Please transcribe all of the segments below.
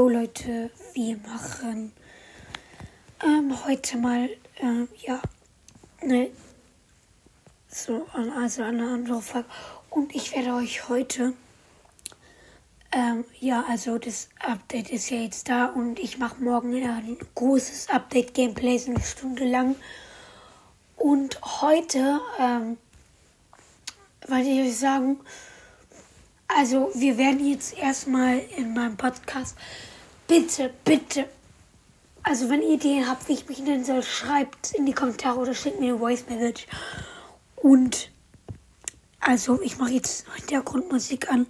Jo Leute, wir machen ähm, heute mal, ähm, ja, ne, so, also eine andere Frage. Und ich werde euch heute, ähm, ja, also das Update ist ja jetzt da und ich mache morgen ein großes Update-Gameplay, so eine Stunde lang. Und heute, ähm, wollte ich euch sagen, also wir werden jetzt erstmal in meinem Podcast, bitte, bitte, also wenn ihr Ideen habt, wie ich mich nennen soll, schreibt in die Kommentare oder schickt mir eine Voice Message. Und also ich mache jetzt Hintergrundmusik an.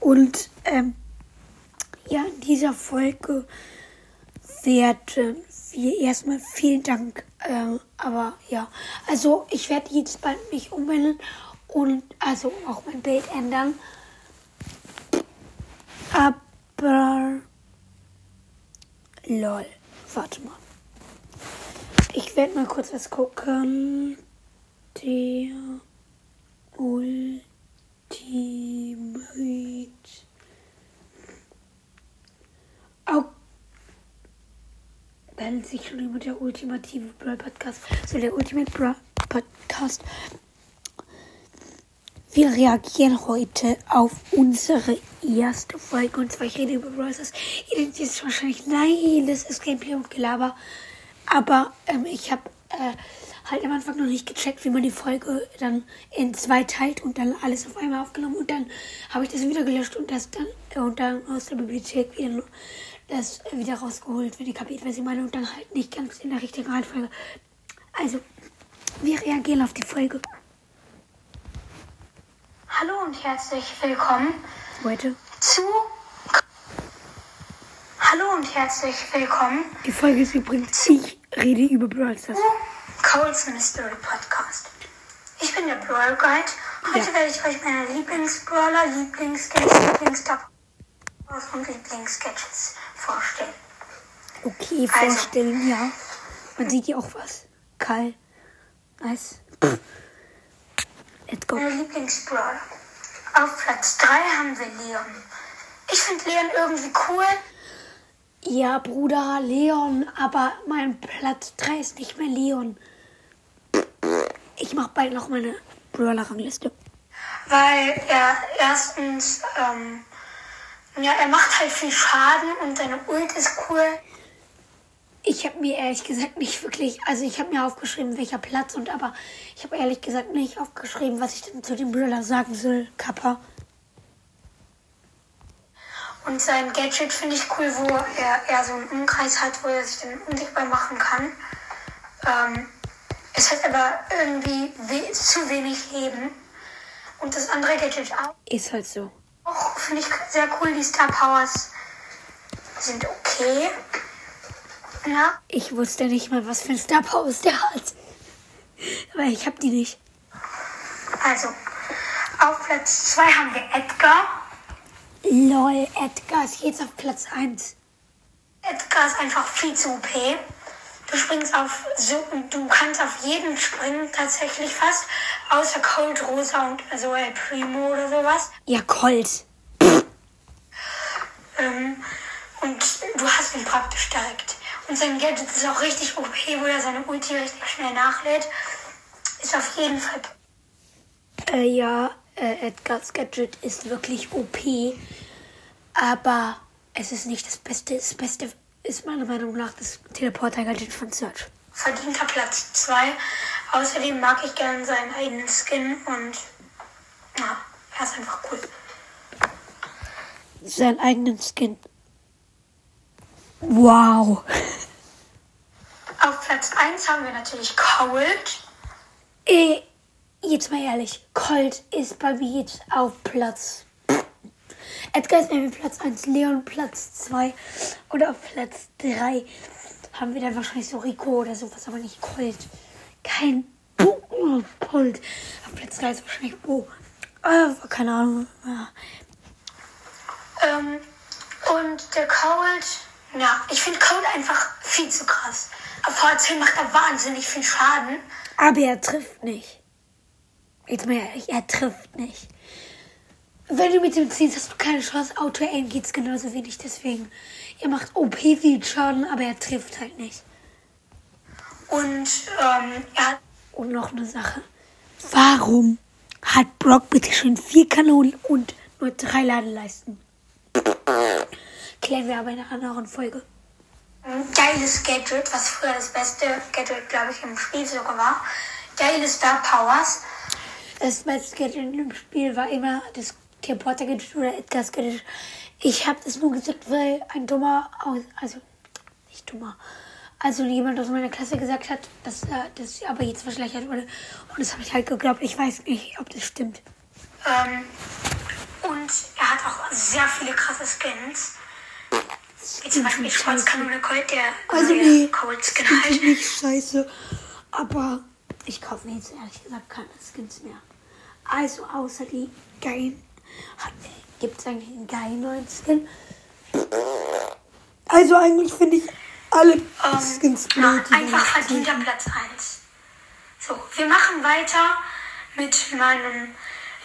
Und ähm, ja, in dieser Folge werden wir erstmal vielen Dank. Äh, aber ja, also ich werde jetzt bald mich umwenden und also auch mein Bild ändern. Aber lol, warte mal. Ich werde mal kurz was gucken. Der Ultimate. Auch meldet sich schon über der ultimative Brawl Podcast. So der Ultimate Brawl Podcast. Wir reagieren heute auf unsere erste Folge und zwar ich rede über Stars. Ihr denkt jetzt wahrscheinlich, nein, das ist Gameplay und Gelaber. Aber ähm, ich habe äh, halt am Anfang noch nicht gecheckt, wie man die Folge dann in zwei teilt und dann alles auf einmal aufgenommen und dann habe ich das wieder gelöscht und das dann und dann aus der Bibliothek wieder das wieder rausgeholt, wenn ihr kapiert, was ich meine und dann halt nicht ganz in der richtigen Reihenfolge. Also, wir reagieren auf die Folge. Hallo und herzlich willkommen Heute. zu Hallo und herzlich willkommen Die Folge ist übrigens, ich rede über Brawl Stars. Cole's Mystery Podcast. Ich bin der Brawl Guide. Heute Ja. werde ich euch meine Lieblingsbrawler, Lieblingsskins, Lieblingstop und Lieblingssketches vorstellen. Okay, Also. vorstellen, ja. Man sieht ja auch was. Karl. Nice. Let's go. Meine Lieblingsbrawler. Auf Platz 3 haben wir Leon. Ich finde Leon irgendwie cool. Ja, Bruder, Leon, aber mein Platz 3 ist nicht mehr Leon. Ich mach bald noch meine Brawler-Rangliste. Weil er erstens, ähm, ja, er macht halt viel Schaden und seine Ult ist cool. Ich habe mir ehrlich gesagt nicht wirklich, also ich habe mir aufgeschrieben, welcher Platz und aber ich habe ehrlich gesagt nicht aufgeschrieben, was ich denn zu dem Brawler sagen soll, Kappa. Und sein Gadget finde ich cool, wo er eher so einen Umkreis hat, wo er sich dann unsichtbar machen kann. Ähm, es hat aber irgendwie we zu wenig Heben. Und das andere Gadget auch, Ist halt so. auch finde ich sehr cool. Die Star Powers sind okay. Ja, Ich wusste nicht mal, was für ein Star Powers der hat. Aber ich habe die nicht. also auf Platz 2 haben wir Edgar. Lol, Edgar ist jetzt auf Platz 1. Edgar ist einfach viel zu OP. Du springst auf so, du kannst auf jeden springen, tatsächlich fast. Außer Cold Rosa und so El Primo oder sowas. Ja, Colt. Ähm, und du hast ihn praktisch direkt. Und sein Gadget ist auch richtig OP, wo er seine Ulti richtig schnell nachlädt. Ist auf jeden Fall. Äh, ja, äh, Edgars Gadget ist wirklich OP. Aber es ist nicht das Beste. Das Beste ist meiner Meinung nach das Teleporter-Gadget von Search. verdienter Platz 2. Außerdem mag ich gerne seinen eigenen Skin und ja, er ist einfach cool. Seinen eigenen Skin. Wow. Auf Platz 1 haben wir natürlich Cold. Äh, jetzt mal ehrlich. Colt ist bei mir jetzt auf Platz. Edgar ist bei mir Platz 1, Leon Platz 2 oder auf Platz 3 haben wir dann wahrscheinlich so Rico oder sowas, aber nicht Colt. Kein Bo oh, Colt. Auf Platz 3 ist wahrscheinlich Bo. Äh, keine Ahnung. Ja. Ähm, und der Cold, ja, ich finde Cold einfach viel zu krass. Auf macht er wahnsinnig viel Schaden. Aber er trifft nicht. Jetzt mal ehrlich, er trifft nicht. Wenn du mit dem ziehst, hast du keine Chance. Auto aim geht's genauso wenig. Deswegen, er macht OP viel Schaden, aber er trifft halt nicht. Und ähm, er hat Und noch eine Sache. Warum hat Brock bitte schon vier Kanonen und nur drei Ladeleisten? Klären wir aber in einer anderen Folge. geiles Gadget, was früher das beste Gadget, glaube ich, im Spiel sogar war. Geile Star Powers. Das beste Gadget im Spiel war immer das Teleporter Gadget oder Edgar's Gadget. Ich habe das nur gesagt, weil ein dummer, also nicht dummer, also jemand aus meiner Klasse gesagt hat, dass äh, das aber jetzt verschlechtert wurde. Und das habe ich halt geglaubt. Ich weiß nicht, ob das stimmt. Ähm, und er hat auch sehr viele krasse Skins. Zum Beispiel Schwarzkanone Colt, der Also nee, Colt Skin finde halt. ich nicht scheiße. Aber ich kaufe mir jetzt ehrlich gesagt keine Skins mehr. Also außer die geilen. Gibt es eigentlich einen geilen neuen Skin? Also eigentlich finde ich alle Skins Ja, blöd. die einfach verdienter sind. Platz 1. So, wir machen weiter mit meinen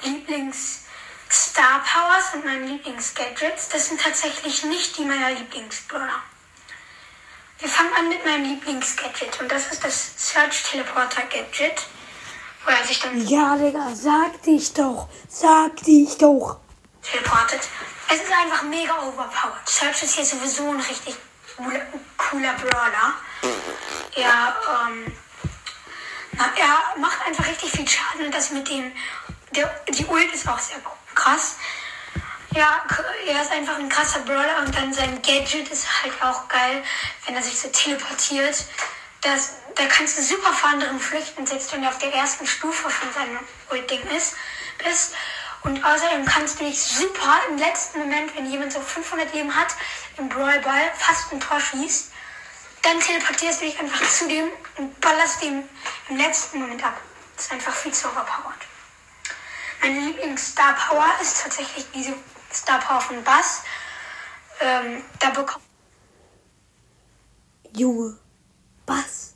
Lieblings Star Powers und meinen Lieblingsgadgets. Das sind tatsächlich nicht die meiner Lieblingsbrawler. Wir fangen an mit meinem Lieblingsgadget und das ist das Search Teleporter Gadget, wo er sich dann Ja, Digga, sagte ich doch. Sagte ich doch. teleportet. Es ist einfach mega overpowered. Search ist hier sowieso ein richtig cooler, cooler Brawler. Er, ähm, na, er macht einfach richtig viel Schaden und das mit dem, der, die Ult ist auch sehr krass. Ja, er ist einfach ein krasser Brawler und dann sein Gadget ist halt auch geil, wenn er sich so teleportiert. Das, da kannst du super vor anderen flüchten, selbst wenn du auf der ersten Stufe von seinem Ult-Ding ist, bist. Und außerdem kannst du dich super im letzten Moment, wenn jemand so 500 Leben hat, im Brawlball fast ein Tor schießt, dann teleportierst du dich einfach zu dem und ballerst ihm im letzten Moment ab. Das ist einfach viel zu overpowered. Meine Lieblings-Star Power ist tatsächlich diese Star Power von Bass. Ähm, da bekommt Junge. Bass.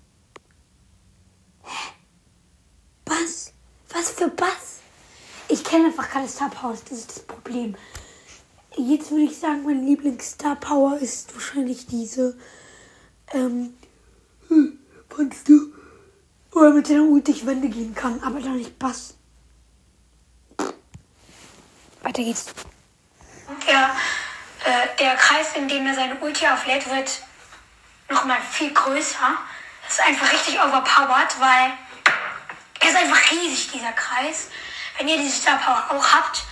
Hä? Bass? Was für Bass? Ich kenne einfach keine Star Powers, das ist das Problem. Jetzt würde ich sagen, mein Lieblings-Star Power ist wahrscheinlich diese. Ähm. Hm, fandst du? Wo er mit seiner Ult durch Wände gehen kann, aber dann nicht Bass. Weiter geht's. der, äh, der Kreis, in dem er seine Ulti auflädt, wird nochmal viel größer. Das ist einfach richtig overpowered, weil er ist einfach riesig, dieser Kreis. Wenn ihr diese Star Power auch habt,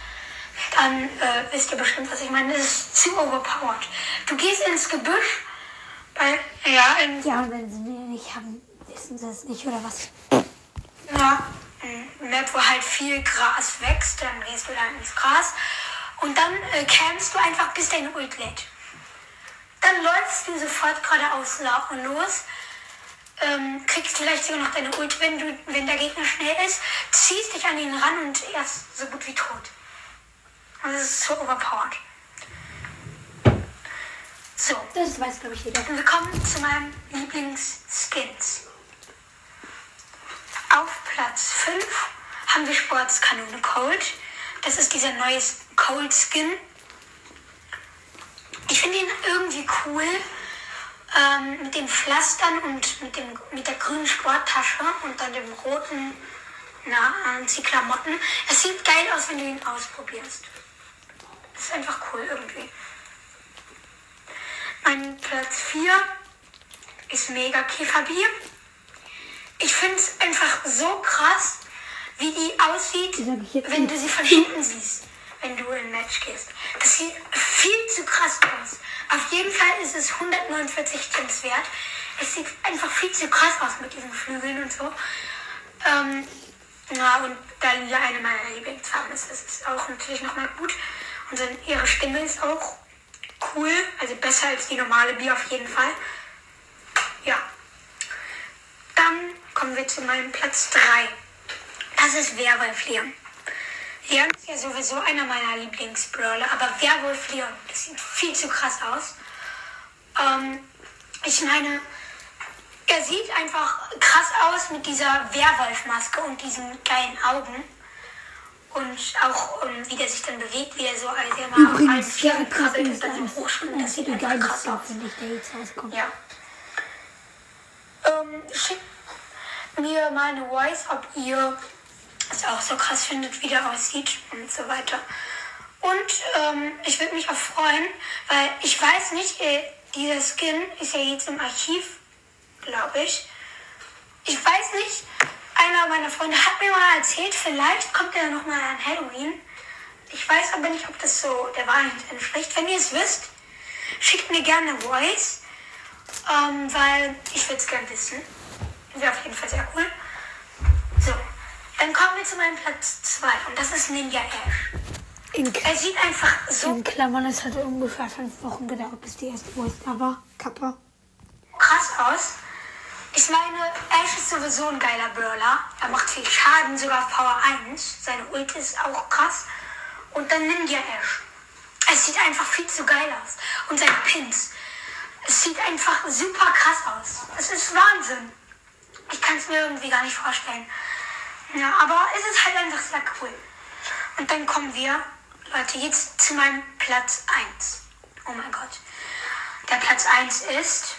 dann äh, wisst ihr bestimmt, was ich meine. Das ist zu overpowered. Du gehst ins Gebüsch, bei, ja, in, Ja, und wenn sie den nicht haben, wissen sie es nicht, oder was? ja, ein Map, wo halt viel Gras wächst, dann gehst du dann ins Gras und dann äh, campst du einfach, bis deine Ult lädt. Dann läufst du sofort geradeaus los, ähm, kriegst vielleicht sogar noch deine Ult, wenn, du, wenn der Gegner schnell ist, ziehst dich an ihn ran und er ist so gut wie tot. Also das ist so overpowered. So, Das weiß, glaube ich, jeder. und wir kommen zu meinen Lieblingsskins. Platz 5 haben wir Sportskanone Cold. Das ist dieser neue Cold Skin. Ich finde ihn irgendwie cool. Ähm, mit den Pflastern und mit, dem, mit der grünen Sporttasche und dann dem roten na, Anziehklamotten. Es sieht geil aus, wenn du ihn ausprobierst. Das ist einfach cool irgendwie. Mein Platz 4 ist Mega Käferbier. Ich finde es einfach so krass, wie die aussieht, wenn du sie von hinten siehst, wenn du in ein Match gehst. Das sieht viel zu krass aus. Auf jeden Fall ist es 149 Gems wert. Es sieht einfach viel zu krass aus mit diesen Flügeln und so. Ähm, ja, und da Lila eine meiner Lieblingsfarben ist, das ist auch natürlich nochmal gut. Und dann ihre Stimme ist auch cool, also besser als die normale Bier auf jeden Fall. Ja. Dann kommen wir zu meinem Platz 3. Das ist Werwolf Leon. Leon ist ja sowieso einer meiner Lieblingsbrawler, aber Werwolf Leon, das sieht viel zu krass aus. Ähm, ich meine, er sieht einfach krass aus mit dieser Werwolfmaske und diesen geilen Augen. Und auch um, wie der sich dann bewegt, wie er so als er mal Übrigens, auf allen krabbelt ist und dann so hochspringt. Das sieht ein einfach krass aus. ich, der jetzt rauskommt. Ja. Ähm, schickt mir mal eine Voice, ob ihr es auch so krass findet, wie der aussieht und so weiter. Und ähm, ich würde mich auch freuen, weil ich weiß nicht, äh, dieser Skin ist ja jetzt im Archiv, glaube ich. Ich weiß nicht, einer meiner Freunde hat mir mal erzählt, vielleicht kommt er nochmal an Halloween. Ich weiß aber nicht, ob das so der Wahrheit entspricht. Wenn ihr es wisst, schickt mir gerne Voice, ähm, weil ich würde es gerne wissen. Wäre auf jeden Fall sehr cool. So, dann kommen wir zu meinem Platz 2 und das ist Ninja Ash. In, Er sieht einfach so in Klammern, es hat ungefähr fünf Wochen gedauert, bis die erste Voice da war. Kappa. krass aus. Ich meine, Ash ist sowieso ein geiler Brawler. Er macht viel Schaden, sogar auf Power 1. Seine Ult ist auch krass. Und dann Ninja Ash. Es sieht einfach viel zu geil aus. Und seine Pins. Es sieht einfach super krass aus. Es ist Wahnsinn. Ich kann es mir irgendwie gar nicht vorstellen. Ja, aber es ist halt einfach sehr cool. Und dann kommen wir, Leute, jetzt zu meinem Platz 1. Oh mein Gott. Der Platz 1 ist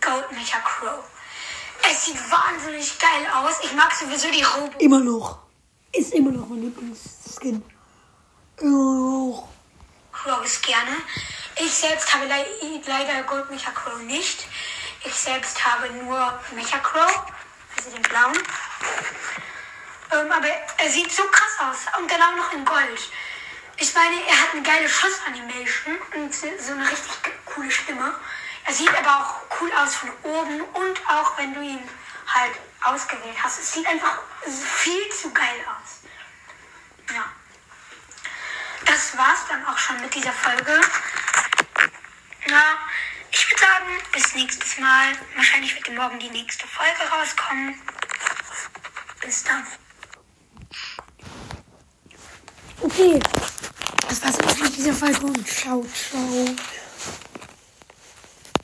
Gold Mecha Crow. Es sieht wahnsinnig geil aus. Ich mag sowieso die Robo. Immer noch. Ist immer noch mein Lieblingsskin. Immer noch. Crows gerne. Ich selbst habe le leider Gold Mecha Crow nicht. Ich selbst habe nur Mecha Crow, also den blauen. Ähm, aber er sieht so krass aus und dann auch noch in Gold. Ich meine, er hat eine geile Schussanimation und so eine richtig coole Stimme. Er sieht aber auch cool aus von oben und auch wenn du ihn halt ausgewählt hast. Es sieht einfach viel zu geil aus. Ja. Das war's dann auch schon mit dieser Folge. Ja, ich würde sagen, bis nächstes Mal. Wahrscheinlich wird morgen die nächste Folge rauskommen. Bis dann. Okay. Das war's jetzt mit dieser Folge und ciao, ciao.